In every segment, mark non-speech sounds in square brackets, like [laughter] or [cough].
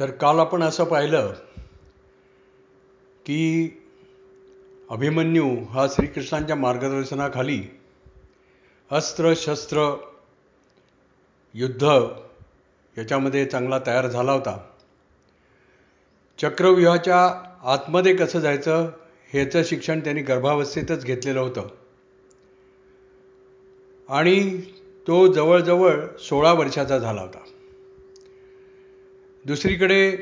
तर काल आपण असं पाहिलं की अभिमन्यू हा श्रीकृष्णांच्या मार्गदर्शनाखाली अस्त्र शस्त्र युद्ध याच्यामध्ये चांगला तयार झाला होता. चक्रव्यूहाच्या आतमध्ये कसं जायचं ह्याचं शिक्षण त्यांनी गर्भावस्थेतच घेतलेलं होतं. आणि तो जवळजवळ सोळा वर्षाचा झाला होता. दुसरीकडे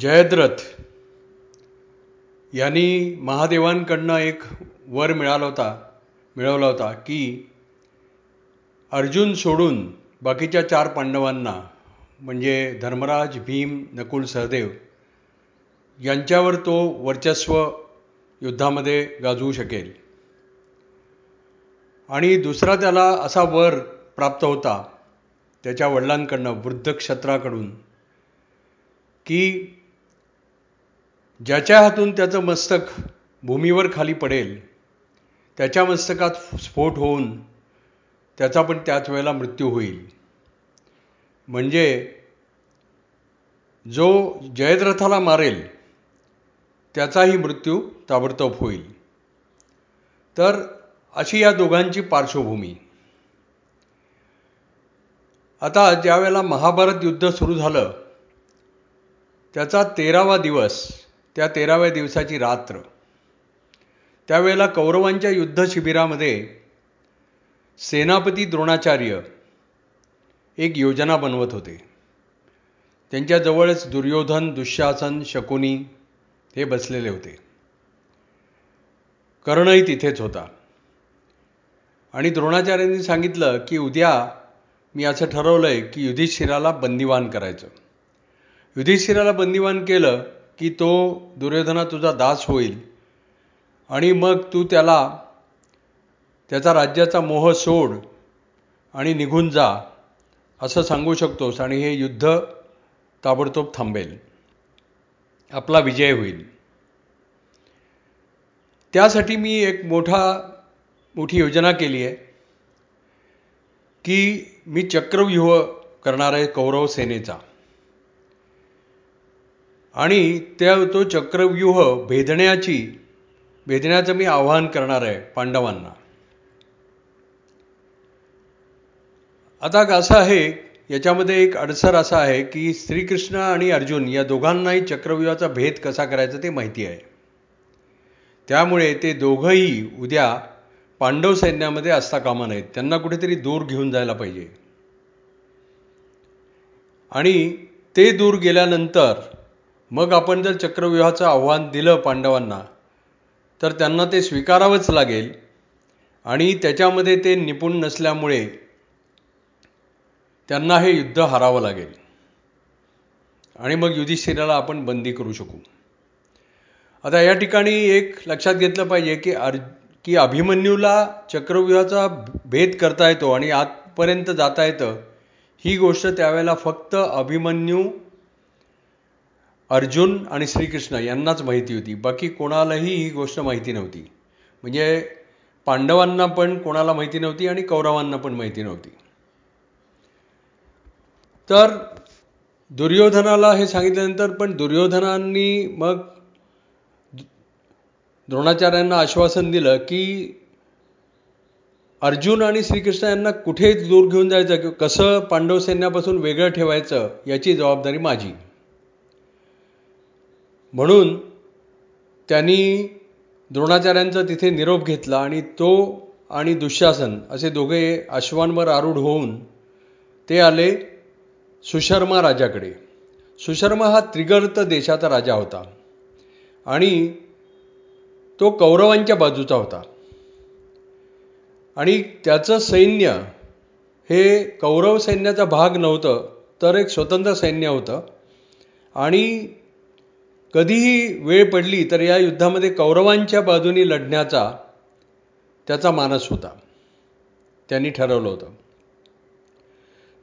जयद्रथ यांनी महादेवांकडनं एक वर मिळाला होता मिळवला होता की अर्जुन सोडून बाकीच्या चार पांडवांना म्हणजे धर्मराज भीम नकुल सहदेव यांच्यावर तो वर्चस्व युद्धामध्ये गाजवू शकेल. आणि दुसरा त्याला असा वर प्राप्त होता त्याच्या वडिलांकडनं वृद्धक्षत्राकडून की ज्याच्या हातून त्याचं मस्तक भूमीवर खाली पडेल त्याच्या मस्तकात स्फोट होऊन त्याचा पण त्याच वेळेला मृत्यू होईल. म्हणजे जो जयद्रथाला मारेल त्याचाही मृत्यू ताबडतोब होईल. तर अशी या दोघांची पार्श्वभूमी. आता ज्यावेळेला महाभारत युद्ध सुरू झालं त्याचा तेरावा दिवस त्या तेराव्या दिवसाची रात्र. त्यावेळेला कौरवांच्या युद्ध शिबिरामध्ये सेनापती द्रोणाचार्य एक योजना बनवत होते. त्यांच्याजवळच दुर्योधन दुःशासन शकुनी हे बसलेले होते. कर्णही तिथेच होता. आणि द्रोणाचार्यांनी सांगितलं की उद्या मी असं ठरवलं आहे की युधिष्ठिराला बंदिवान करायचं. युधिष्ठिराला बंदिवान केलं की तो दुर्योधना तुझा दास होईल आणि मग तू त्याला त्याचा राज्याचा मोह सोड आणि निघून जा असं सांगू शकतोस आणि हे युद्ध ताबडतोब थांबेल. आपला विजय होईल. त्यासाठी मी एक मोठा मोठी योजना केली आहे की मी चक्रव्यूह करणार आहे कौरव सेनेचा. आणि त्या तो चक्रव्यूह भेदण्याची भेदण्याचं मी आवाहन करणार आहे पांडवांना. आता असं आहे याच्यामध्ये एक अडसर असा आहे की श्रीकृष्ण आणि अर्जुन या दोघांनाही चक्रव्यूहाचा भेद कसा करायचा ते माहिती आहे. त्यामुळे ते दोघंही उद्या पांडव सैन्यामध्ये असता कामा नाहीत त्यांना कुठेतरी दूर घेऊन जायला पाहिजे. आणि ते दूर गेल्यानंतर मग आपण जर चक्रव्यूहाचं आव्हान दिलं पांडवांना तर त्यांना ते स्वीकारावंच लागेल. आणि त्याच्यामध्ये ते निपुण नसल्यामुळे त्यांना हे युद्ध हारावं लागेल. आणि मग युधिष्ठिराला आपण बंदी करू शकू. आता या ठिकाणी एक लक्षात घेतलं पाहिजे की अर्ज की अभिमन्यूला चक्रव्यूहाचा भेद करता येतो आणि आतपर्यंत जाता येतं ही गोष्ट त्यावेळेला फक्त अभिमन्यू अर्जुन आणि श्रीकृष्ण यांनाच माहिती होती. बाकी कोणालाही ही गोष्ट माहिती नव्हती. म्हणजे पांडवांना पण कोणाला माहिती नव्हती आणि कौरवांना पण माहिती नव्हती. तर दुर्योधनाला हे सांगितल्यानंतर पण दुर्योधनांनी मग द्रोणाचार्यांना आश्वासन दिलं की अर्जुन आणि श्रीकृष्ण यांना कुठे दूर घेऊन जायचं किंवा कसं पांडव सैन्यापासून वेगळं ठेवायचं याची जबाबदारी माझी. म्हणून त्यांनी द्रोणाचार्यांचा तिथे निरोप घेतला आणि तो आणि दुःशासन असे दोघे अश्वांवर आरूढ होऊन ते आले सुशर्मा राजाकडे. सुशर्मा हा त्रिगर्त देशाचा राजा होता आणि तो कौरवांच्या बाजूचा होता. आणि त्याचं सैन्य हे कौरव सैन्याचा भाग नव्हतं तर एक स्वतंत्र सैन्य होतं. आणि कधीही वेळ पडली तर या युद्धामध्ये कौरवांच्या बाजूनी लढण्याचा त्याचा मानस होता. त्यांनी ठरवलं होतं.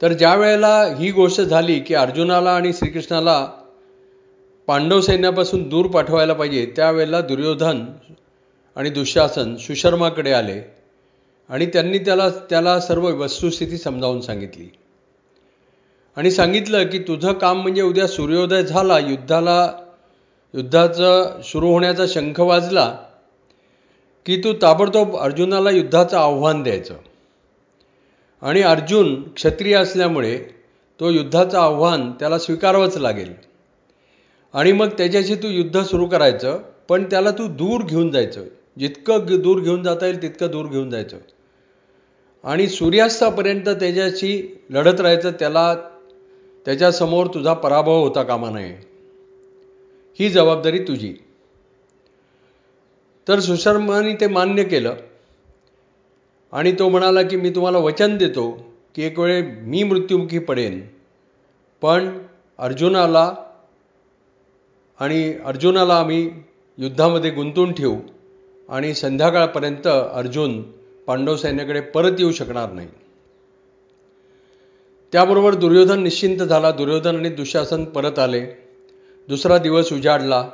तर ज्या वेळेला ही गोष्ट झाली की अर्जुनाला आणि श्रीकृष्णाला पांडव सैन्यापासून दूर पाठवायला पाहिजे त्यावेळेला दुर्योधन आणि दुःशासन सुशर्माकडे आले आणि त्यांनी त्याला त्याला सर्व वस्तुस्थिती समजावून सांगितली. आणि सांगितलं की तुझं काम म्हणजे उद्या सूर्योदय झाला युद्धाला युद्धाचं सुरू होण्याचा शंख वाजला की तू ताबडतोब अर्जुनाला युद्धाचं आव्हान द्यायचं. आणि अर्जुन क्षत्रिय असल्यामुळे तो युद्धाचं आव्हान त्याला स्वीकारावंच लागेल. आणि मग त्याच्याशी तू युद्ध सुरू करायचं पण त्याला तू दूर घेऊन जायचं. जितकं दूर घेऊन जाता येईल तितकं दूर घेऊन जायचं. आणि सूर्यास्तापर्यंत त्याच्याशी लढत राहायचं त्याला त्याच्यासमोर तुझा पराभव होता कामा नये. ही जबाबदारी तुझी. तर सुशर्माने ते मान्य केलं. आणि तो म्हणाला की मी तुम्हाला वचन देतो की एक वेळ मी मृत्युमुखी पडेन. पण अर्जुनाला आणि अर्जुनाला आम्ही युद्धामध्ये गुंतून ठेवू आणि संध्याकाळपर्यंत अर्जुन पांडव सैन्याकडे परत येऊ शकणार नाही. त्याबरोबर दुर्योधन निश्चिंत झाला. दुर्योधन आणि दुशासन परत आले. दुसरा दिवस उजाडला.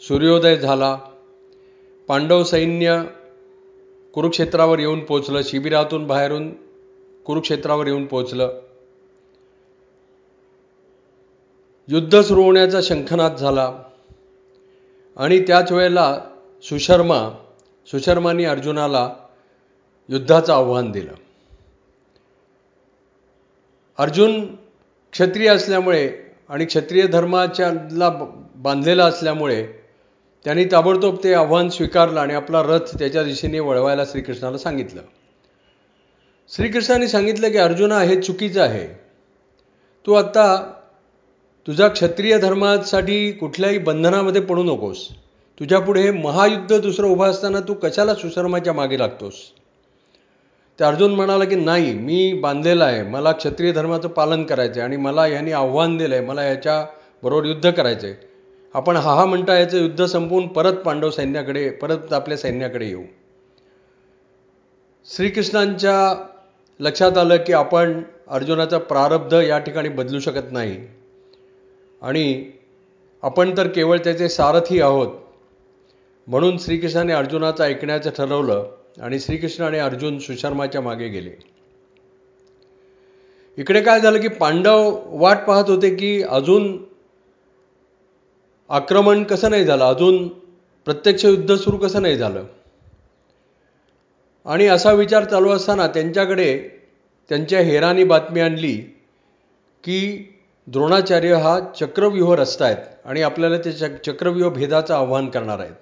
सूर्योदय झाला. पांडव सैन्य कुरुक्षेत्रावर येऊन पोचलं शिबिरातून बाहेरून कुरुक्षेत्रावर येऊन पोचलं युद्ध सुरू होण्याचा शंखनाद झाला. आणि त्याच वेळेला सुशर्मा सुशर्मानी अर्जुनाला युद्धाचं आव्हान दिलं. अर्जुन क्षत्रिय असल्यामुळे आणि क्षत्रिय धर्माच्याला बांधलेला असल्यामुळे त्यांनी ताबडतोब ते आव्हान स्वीकारलं आणि आपला रथ त्याच्या दिशेने वळवायला श्रीकृष्णाला सांगितलं. श्रीकृष्णाने सांगितलं की अर्जुना हे चुकीचं आहे. तू आत्ता तुझा क्षत्रिय धर्मासाठी कुठल्याही बंधनामध्ये पडू नकोस. तुझ्यापुढे हे महायुद्ध दुसरं उभं असताना तू कशाला सुशर्माच्या मागे लागतोस? ते अर्जुन म्हणाला की नाही मी बांधलेला आहे. मला क्षत्रिय धर्माचं पालन करायचं आहे आणि मला ह्यांनी आव्हान दिलं आहे मला याच्याबरोबर युद्ध करायचं आहे आपण हा हा म्हणता याचं युद्ध संपवून परत पांडव सैन्याकडे परत आपल्या सैन्याकडे येऊ. श्रीकृष्णांच्या लक्षात आलं की आपण अर्जुनाचा प्रारब्ध या ठिकाणी बदलू शकत नाही. आणि आपण तर केवळ त्याचे सारथी आहोत. म्हणून श्रीकृष्णाने अर्जुनाचं ऐकण्याचं ठरवलं आणि श्रीकृष्ण आणि अर्जुन सुशर्माच्या मागे गेले. इकडे काय झालं की पांडव वाट पाहत होते की अजून आक्रमण कसं नाही झालं? अजून प्रत्यक्ष युद्ध सुरू कसं नाही झालं? आणि असा विचार चालू असताना त्यांच्याकडे त्यांच्या हेरानी बातमी आणली की द्रोणाचार्य हा चक्रव्यूह रचतायत आणि आपल्याला ते चक्रव्यूह भेदाचं आव्हान करणार आहेत.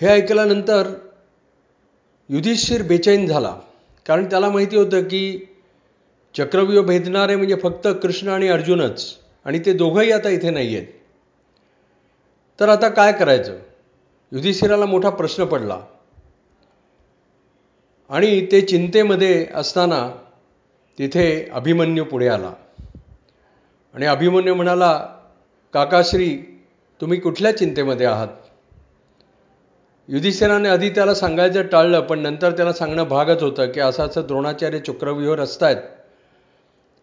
हे ऐकल्यानंतर युधिष्ठिर बेचैन झाला कारण त्याला माहिती होतं की चक्रव्यूह भेदणारे म्हणजे फक्त कृष्ण आणि अर्जुनच आणि ते दोघंही आता इथे नाही आहेत तर आता काय करायचं? युधिष्ठिराला मोठा प्रश्न पडला. आणि ते चिंतेमध्ये असताना तिथे अभिमन्यू पुढे आला. आणि अभिमन्यू म्हणाला काकाश्री तुम्ही कुठल्या चिंतेमध्ये आहात? युधिष्ठिराने आधी त्याला सांगायचं टाळलं पण नंतर त्याला सांगणं भागच होतं की असं असं द्रोणाचार्य चक्रव्यूह रचतायत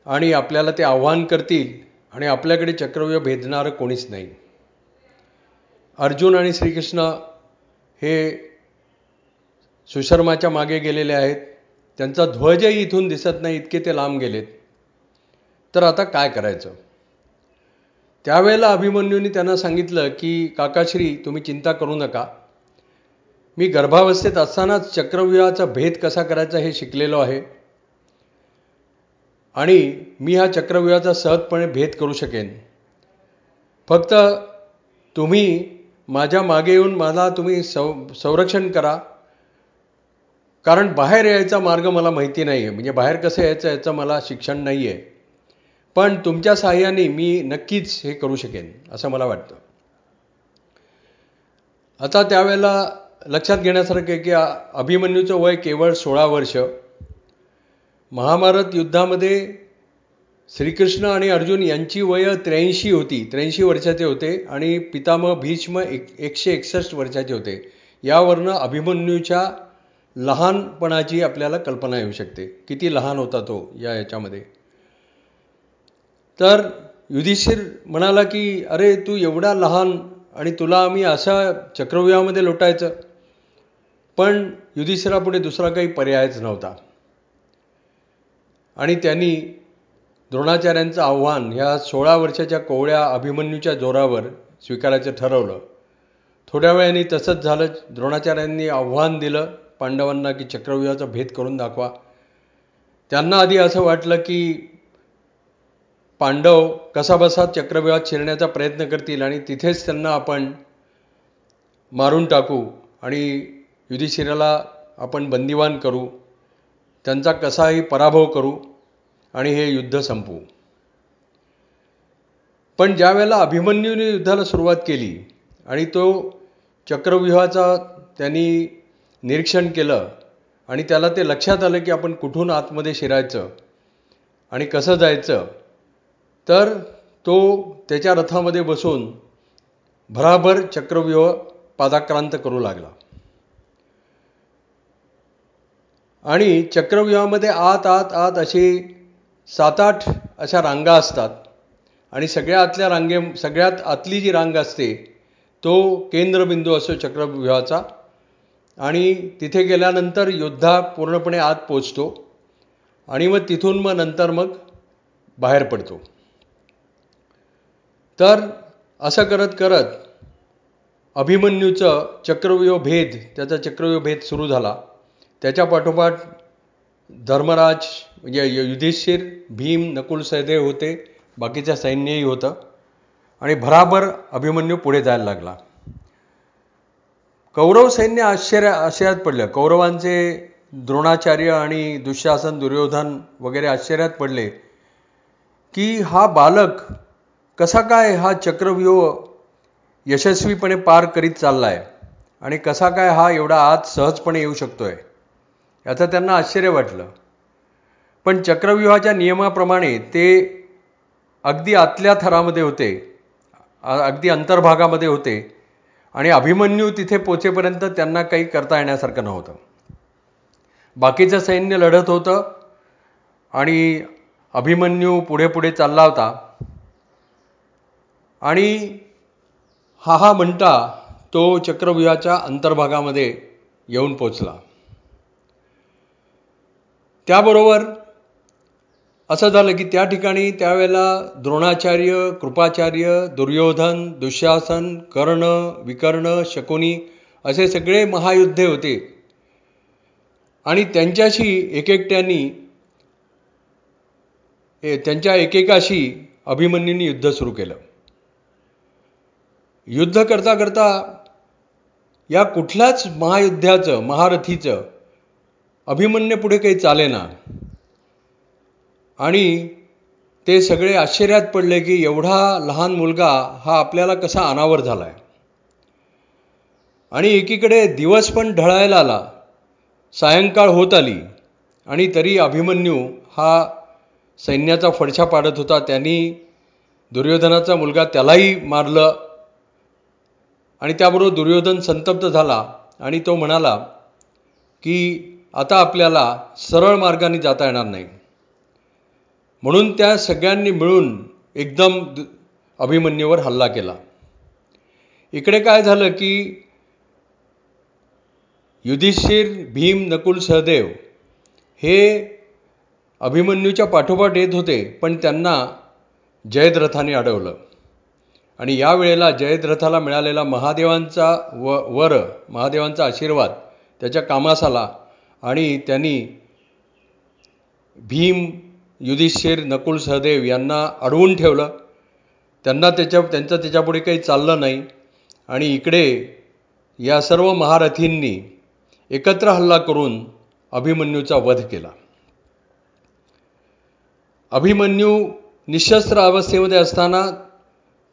आणि आपल्याला ते आव्हान करतील आणि आपल्याकडे चक्रव्यूह भेदणारं कोणीच नाही. अर्जुन आणि श्रीकृष्ण हे सुशर्माच्या मागे गेलेले आहेत. त्यांचा ध्वजही इथून दिसत नाही इतके ते लांब गेलेत. तर आता काय करायचं? त्यावेळेला अभिमन्यूंनी त्यांना सांगितलं की काकाश्री तुम्ही चिंता करू नका. मी गर्भावस्थेत असतानाच चक्रव्यूहाचा भेद कसा करायचा हे शिकलेलो आहे. आणि मी हा चक्रव्यूहाचा सहजपणे भेद करू शकेन. फक्त तुम्ही माझ्या मागे येऊन मला तुम्ही सं संरक्षण करा. कारण बाहेर यायचा मार्ग मला माहिती नाही आहे म्हणजे बाहेर कसं यायचं याचं मला शिक्षण नाही आहे पण तुमच्या साहाय्याने मी नक्कीच हे करू शकेन असं मला वाटतं. आता त्यावेळेला लक्षात घेण्यासारखं आहे की अभिमन्यूचं वय केवळ सोळा वर्ष. महाभारत युद्धामध्ये श्रीकृष्ण आणि अर्जुन यांची वय त्र्याऐंशी होती त्र्याऐंशी वर्षाचे होते आणि पितामह भीष्म एक एकशे एकसष्ट वर्षाचे होते. यावरनं अभिमन्यूच्या लहानपणाची आपल्याला कल्पना येऊ शकते. किती लहान होता तो या याच्यामध्ये. तर युधिष्ठिर म्हणाला की अरे तू एवढा लहान आणि तुला आम्ही अशा चक्रव्यूहामध्ये लोटायचं. पण युधिष्ठिरापुढे दुसरा काही पर्यायच नव्हता. आणि त्यांनी द्रोणाचार्यांचं आव्हान ह्या सोळा वर्षाच्या कोवळ्या अभिमन्यूच्या जोरावर स्वीकारायचं ठरवलं. थोड्या वेळाने तसंच झालं. द्रोणाचार्यांनी आव्हान दिलं पांडवांना की चक्रव्यूहाचा भेद करून दाखवा. त्यांना आधी असं वाटलं की पांडव कसाबसा चक्रव्यूहात शिरण्याचा प्रयत्न करतील आणि तिथेच त्यांना आपण मारून टाकू आणि युधिशिराला आपण बंदिवान करू त्यांचा कसाही पराभव करू आणि हे युद्ध संपवू पण ज्या वेळेला अभिमन्यूने युद्धाला सुरुवात केली आणि तो चक्रव्यूहाचा त्यांनी निरीक्षण केलं आणि त्याला ते लक्षात आलं की आपण कुठून आतमध्ये शिरायचं आणि कसं जायचं तर तो त्याच्या रथामध्ये बसून भराभर चक्रव्यूह पादाक्रांत करू लागला. आणि चक्रव्यूहामध्ये आत आत आत अशी सात आठ अशा रांगा असतात. आणि सगळ्या आतल्या रांगे सगळ्यात आतली जी रांग असते तो केंद्रबिंदू असतो चक्रव्यूहाचा. आणि तिथे गेल्यानंतर योद्धा पूर्णपणे आत पोचतो. आणि मग तिथून मग नंतर मग बाहेर पडतो. तर असं करत करत अभिमन्यूचं चक्रव्यूह भेद त्याचा चक्रव्यूह भेद सुरू झाला. त्याच्या पाठोपाठ धर्मराज म्हणजे युधिष्ठिर भीम नकुल सहदेव होते. बाकीचं सैन्यही होतं. आणि भराभर अभिमन्यू पुढे जायला लागला. कौरव सैन्य आश्चर्य आश्चर्यात पडलं. कौरवांचे द्रोणाचार्य आणि दुःशासन दुर्योधन वगैरे आश्चर्यात पडले की हा बालक कसा काय हा चक्रव्यूह यशस्वीपणे पार करीत चालला आहे आणि कसा काय हा एवढा आत सहजपणे येऊ शकतो आहे याचं त्यांना आश्चर्य वाटलं. पण चक्रव्यूहाच्या नियमाप्रमाणे ते अगदी आतल्या थरामध्ये होते अगदी अंतर्भागामध्ये होते आणि अभिमन्यू तिथे पोचेपर्यंत त्यांना काही करता येण्यासारखं नव्हतं. बाकीचं सैन्य लढत होतं आणि अभिमन्यू पुढे पुढे चालला होता. आणि हा हा म्हणता तो चक्रव्यूहाच्या अंतर्भागामध्ये येऊन पोचला. त्याबरोबर असं झालं की त्या ठिकाणी त्यावेळेला द्रोणाचार्य कृपाचार्य दुर्योधन दुःशासन कर्ण विकर्ण शकुनी असे सगळे महायुद्धे होते. आणि त्यांच्याशी एकेकट्यांनी त्यांच्या एकेकाशी अभिमन्यूंनी युद्ध सुरू केलं. युद्ध करता करता या कुठल्याच महायुद्धाचं महारथीचं अभिमन्य पुढे काही चालेना. आणि ते सगळे आश्चर्यात पडले की एवढा लहान मुलगा हा आपल्याला कसा अनावर झाला आहे आणि एकीकडे दिवस पण ढळायला आला सायंकाळ होत आली आणि तरी अभिमन्यू हा सैन्याचा फडशा पाडत होता. त्यांनी दुर्योधनाचा मुलगा त्यालाही मारलं. आणि त्याबरोबर दुर्योधन संतप्त झाला आणि तो म्हणाला की आता आपल्याला सरळ मार्गाने जाता येणार नाही. म्हणून त्या सगळ्यांनी मिळून एकदम अभिमन्यूवर हल्ला केला. इकडे काय झालं की युधिष्ठिर भीम नकुल सहदेव हे अभिमन्यूच्या पाठोपाठ येत होते पण त्यांना जयद्रथाने अडवलं. आणि या वेळेला जयद्रथाला मिळालेला महादेवांचा व वर महादेवांचा आशीर्वाद त्याच्या कामास आला आणि त्यांनी भीम युधिष्ठिर नकुल सहदेव यांना अडवून ठेवलं. त्यांना त्याच्या त्यांचं त्याच्यापुढे काही चाललं नाही. आणि इकडे या सर्व महारथींनी एकत्र हल्ला करून अभिमन्यूचा वध केला. अभिमन्यू निशस्त्र अवस्थेमध्ये असताना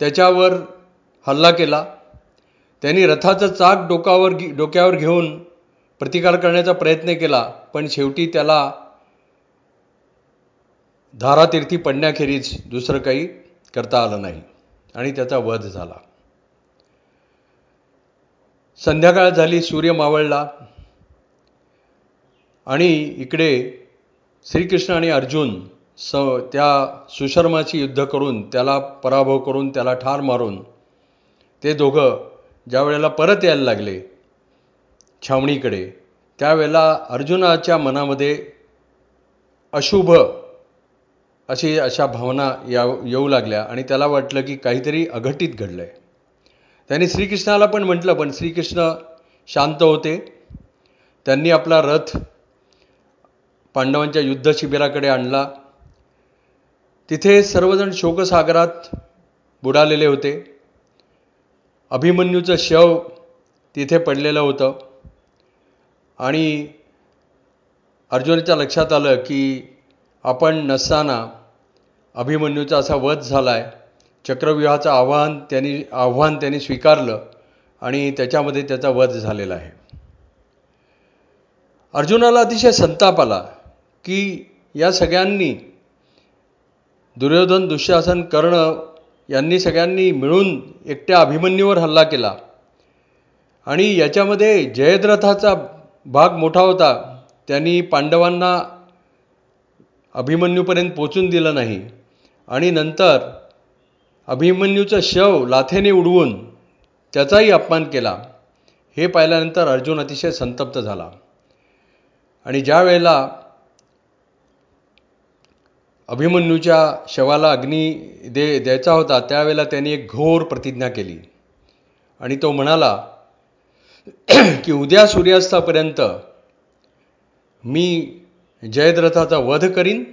त्याच्यावर हल्ला केला. त्यांनी रथाचं चाक डोकावर डोक्यावर घेऊन प्रतिकार करण्याचा प्रयत्न केला पण शेवटी त्याला धारातीर्थी पडण्याखेरीज दुसरं काही करता आलं नाही आणि त्याचा वध झाला. संध्याकाळ झाली सूर्य मावळला आणि इकडे श्रीकृष्ण आणि अर्जुन स त्या सुशर्माची युद्ध करून त्याला पराभव करून त्याला ठार मारून ते दोघं ज्या वेळेला परत यायला लागले छावणीकडे त्यावेळेला अर्जुनाच्या मनामध्ये अशुभ अशी अशा भावना या येऊ लागल्या आणि त्याला वाटलं की काहीतरी अघटित घडलं आहे त्याने श्रीकृष्णाला पण म्हटलं पण श्रीकृष्ण शांत होते. त्यांनी आपला रथ पांडवांच्या युद्ध शिबिराकडे आणला. तिथे सर्वजण शोकसागरात बुडालेले होते. अभिमन्यूचं शव तिथे पडलेलं होतं. आणि अर्जुनाच्या लक्षात आलं की आपण नसताना अभिमन्यूचा असा वध झाला आहे चक्रव्यूहाचं आव्हान त्यांनी आव्हान त्यांनी स्वीकारलं आणि त्याच्यामध्ये त्याचा वध झालेला आहे. अर्जुनाला अतिशय संताप आला की या सगळ्यांनी दुर्योधन दुःशासन कर्ण यांनी सगळ्यांनी मिळून एकट्या अभिमन्यूवर हल्ला केला. आणि याच्यामध्ये जयद्रथाचा भाग मोठा होता. त्यांनी पांडवांना अभिमन्यूपर्यंत पोचून दिलं नाही. आणि नंतर अभिमन्यूचं शव लाथेने उडवून त्याचाही अपमान केला. हे पाहिल्यानंतर अर्जुन अतिशय संतप्त झाला. आणि ज्या वेळेला अभिमन्यूच्या शवाला अग्नी दे द्यायचा होता त्यावेळेला त्यांनी एक घोर प्रतिज्ञा केली. आणि तो म्हणाला की उद्या सूर्यास्तापर्यंत मी जयद्रथाचा वध करीन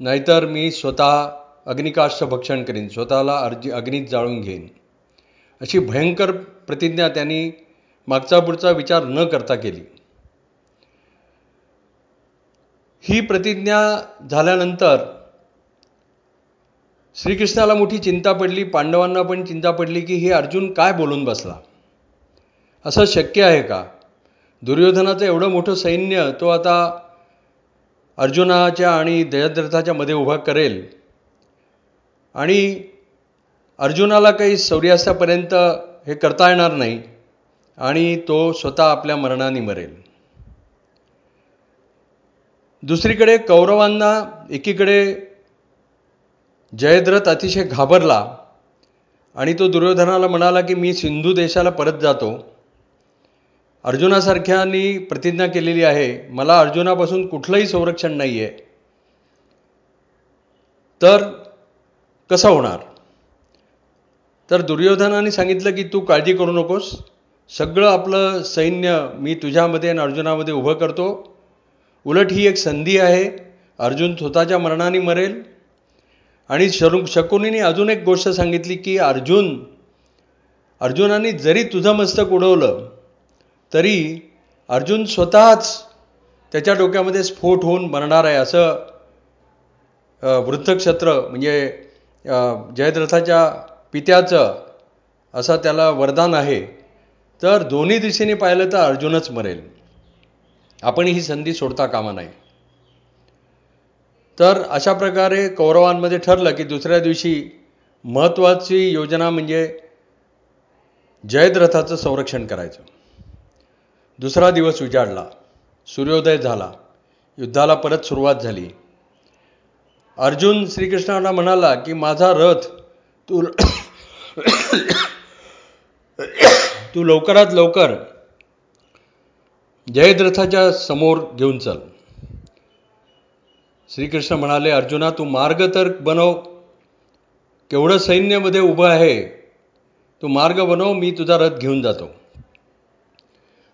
नाहीतर मी स्वतः अग्निकाष्ट भक्षण करीन स्वतःला अर्जी अग्नीत जाळून घेईन. अशी भयंकर प्रतिज्ञा त्यांनी मागचा पुढचा विचार न करता केली. ही प्रतिज्ञा झाल्यानंतर श्रीकृष्णाला मोठी चिंता पडली पांडवांना पण चिंता पडली की हे अर्जुन काय बोलून बसला? असं शक्य आहे का? दुर्योधनाचं एवढं मोठं सैन्य तो आता अर्जुनाच्या आणि जयद्रथाच्या मध्ये उभा करेल. आणि अर्जुनाला काही सूर्यास्तापर्यंत हे करता येणार नाही आणि तो स्वतः आपल्या मरणाने मरेल. दुसरीकडे कौरवांना एकीकडे जयद्रथ अतिशय घाबरला आणि तो दुर्योधनाला म्हणाला की मी सिंधू देशाला परत जातो. अर्जुनासारख्यांनी प्रतिज्ञा केलेली आहे मला अर्जुनापासून कुठलंही संरक्षण नाही आहे तर कसं होणार? तर दुर्योधनाने सांगितलं की तू काळजी करू नकोस सगळं आपलं सैन्य मी तुझ्यामध्ये आणि अर्जुनामध्ये उभं करतो. उलट ही एक संधी आहे. अर्जुन स्वतःच्या मरणाने मरेल. आणि शरु शकुनीने अजून एक गोष्ट सांगितली की अर्जुन अर्जुनाने जरी तुझं मस्तक उडवलं तरी अर्जुन स्वतःच त्याच्या डोक्यामध्ये स्फोट होऊन मरणार आहे असं वृद्धक्षत्र म्हणजे जयद्रथाच्या पित्याचं असं त्याला वरदान आहे. तर दोन्ही दिशेने पाहिलं तर अर्जुनच मरेल. आपण ही संधी सोडता कामा नाही. तर अशा प्रकारे कौरवांमध्ये ठरलं की दुसऱ्या दिवशी महत्त्वाची योजना म्हणजे जयद्रथाचं संरक्षण करायचं. दुसरा दिवस उजाडला सूर्योदय झाला युद्धाला परत सुरुवात झाली. अर्जुन श्रीकृष्णांना म्हणाला की माझा रथ तू [coughs] तू लवकरात लवकर जयद्रथाच्या समोर घेऊन चल. श्रीकृष्ण म्हणाले अर्जुना तू मार्ग तर बनव. केवढं सैन्यमध्ये उभं आहे तू मार्ग बनव मी तुझा रथ घेऊन जातो.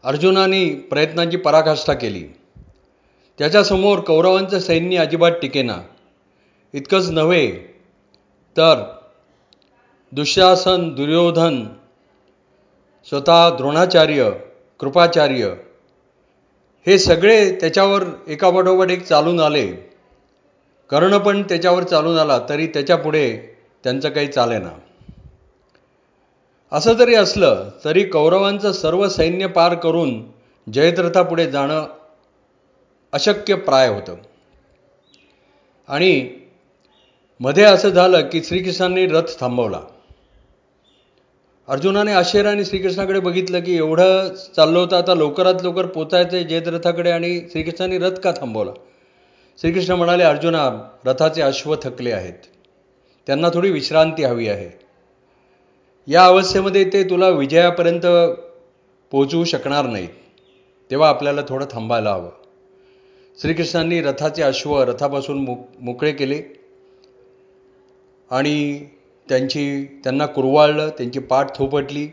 अर्जुनाने प्रयत्नांची पराकाष्ठा केली. त्याच्यासमोर कौरवांचं सैन्य अजिबात टिकेना. इतकंच नव्हे तर दुःशासन दुर्योधन स्वतः द्रोणाचार्य कृपाचार्य हे सगळे त्याच्यावर एकापाठोपाठ एक चालून आले. कर्ण पण त्याच्यावर चालून आला तरी त्याच्यापुढे त्यांचं काही चालेना. असं जरी असलं तरी कौरवांचं सर्व सैन्य पार करून जयद्रथापुढे जाणं अशक्य प्राय होतं. आणि मध्ये असं झालं की श्रीकृष्णांनी रथ थांबवला. अर्जुनाने आश्चर्याने श्रीकृष्णाकडे बघितलं की एवढं चाललं होतं आता लवकरात लवकर पोचायचं आहे जयद्रथाकडे आणि श्रीकृष्णाने रथ का थांबवला. श्रीकृष्ण म्हणाले अर्जुना रथाचे अश्व थकले आहेत. त्यांना थोडी विश्रांती हवी आहे. या अवस्थेमध्ये ते तुला विजयापर्यंत पोचवू शकणार नाहीत. तेव्हा आपल्याला थोडं थांबायला हवं. श्रीकृष्णांनी रथाचे अश्व रथापासून मोकळे केले. आणि त्यांची त्यांना कुरवाळलं त्यांची पाठ थोपटली.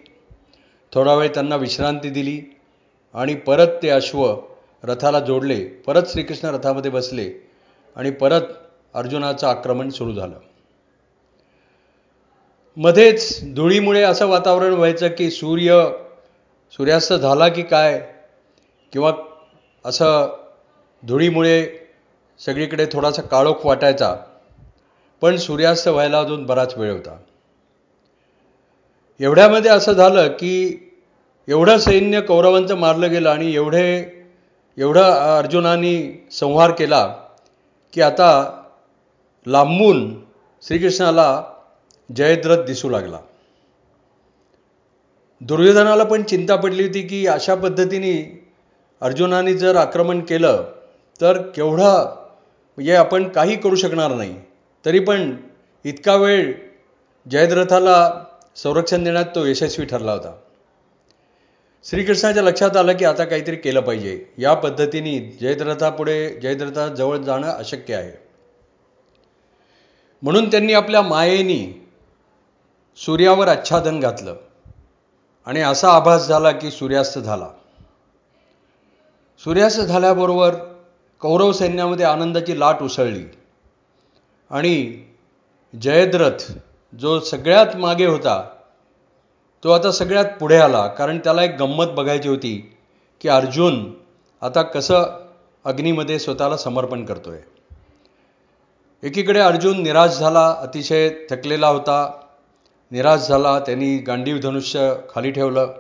थोडा वेळ त्यांना विश्रांती दिली आणि परत ते अश्व रथाला जोडले. परत श्रीकृष्ण रथामध्ये बसले आणि परत अर्जुनाचं आक्रमण सुरू झालं. मध्येच धुळीमुळे असं वातावरण व्हायचं की सूर्य सूर्यास्त झाला की काय? किंवा असं धुळीमुळे सगळीकडे थोडासा काळोख वाटायचा. पण सूर्यास्त व्हायला अजून बराच वेळ होता. एवढ्यामध्ये असं झालं की एवढं सैन्य कौरवांचं मारलं गेलं आणि एवढे एवढं अर्जुनानी संहार केला की आता लांबून श्रीकृष्णाला जयद्रथ दिसू लागला. दुर्योधनाला पण चिंता पडली होती की अशा पद्धतीने अर्जुनाने जर आक्रमण केलं तर केवढं म्हणजे आपण काही करू शकणार नाही. तरी पण इतका वेळ जयद्रथाला संरक्षण देण्यात तो यशस्वी ठरला होता. श्रीकृष्णाच्या लक्षात आलं की आता काहीतरी केलं पाहिजे. या पद्धतीने जयद्रथापुढे जयद्रथाजवळ जाणं अशक्य आहे. म्हणून त्यांनी आपल्या मायेनी सूर्यावर आच्छादन घातलं. आणि असा आभास झाला की सूर्यास्त झाला. सूर्यास्त झाल्याबरोबर कौरव सैन्यामध्ये आनंदाची लाट उसळली. आणि जयद्रथ जो सगळ्यात मागे होता तो आता सगळ्यात पुढे आला कारण त्याला एक गंमत बघायची होती की अर्जुन आता कसं अग्नीमध्ये स्वतःला समर्पण करतोय. एकीकडे अर्जुन निराश झाला अतिशय थकलेला होता निराश झाला त्यांनी गांडीव धनुष्य खाली ठेवलं.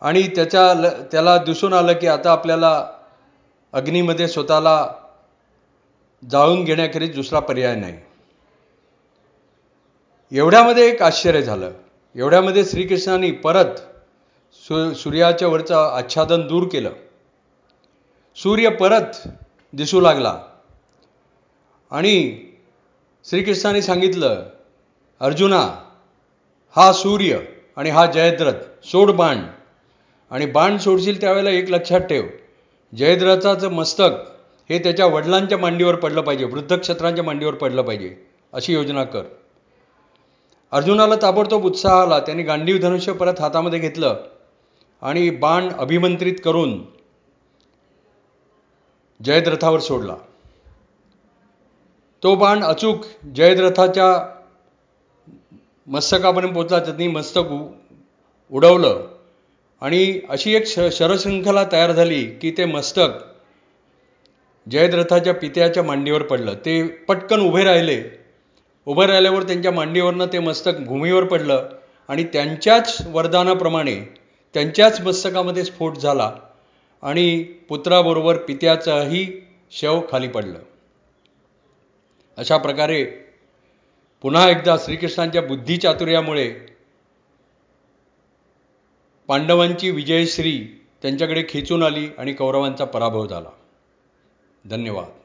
आणि त्याच्या त्याला दिसून आलं की आता आपल्याला अग्नीमध्ये स्वतःला जाळून घेण्याखेरीज दुसरा पर्याय नाही. एवढ्यामध्ये एक आश्चर्य झालं. एवढ्यामध्ये श्रीकृष्णाने परत सु सूर्याच्या वरचं आच्छादन दूर केलं. सूर्य परत दिसू लागला. आणि श्रीकृष्णाने सांगितलं अर्जुना हा सूर्य आणि हा जयद्रथ सोड बाण. आणि बाण सोडशील त्यावेळेला एक लक्षात ठेव. जयद्रथाचं मस्तक हे त्याच्या वडिलांच्या मांडीवर पडलं पाहिजे वृद्धक्षत्रांच्या मांडीवर पडलं पाहिजे अशी योजना कर. अर्जुनाला ताबडतोब उत्साह आला त्यांनी गांडीव धनुष्य परत हातामध्ये घेतलं आणि बाण अभिमंत्रित करून जयद्रथावर सोडला. तो बाण अचूक जयद्रथाच्या मस्तकापर्यंत पोचला त्यांनी मस्तक उडवलं आणि अशी एक श शरशृंखला तयार झाली की ते मस्तक जयद्रथाच्या पित्याच्या मांडीवर पडलं. ते पटकन उभे राहिले. उभं राहिल्यावर त्यांच्या मांडीवरनं ते मस्तक भूमीवर पडलं आणि त्यांच्याच वरदानाप्रमाणे त्यांच्याच मस्तकामध्ये स्फोट झाला आणि पुत्राबरोबर पित्याचंही शव खाली पडलं. अशा प्रकारे पुन्हा एकदा श्रीकृष्णांच्या बुद्धिचातुर्यामुळे पांडवांची विजयश्री त्यांच्याकडे खेचून आली आणि कौरवांचा पराभव झाला. धन्यवाद.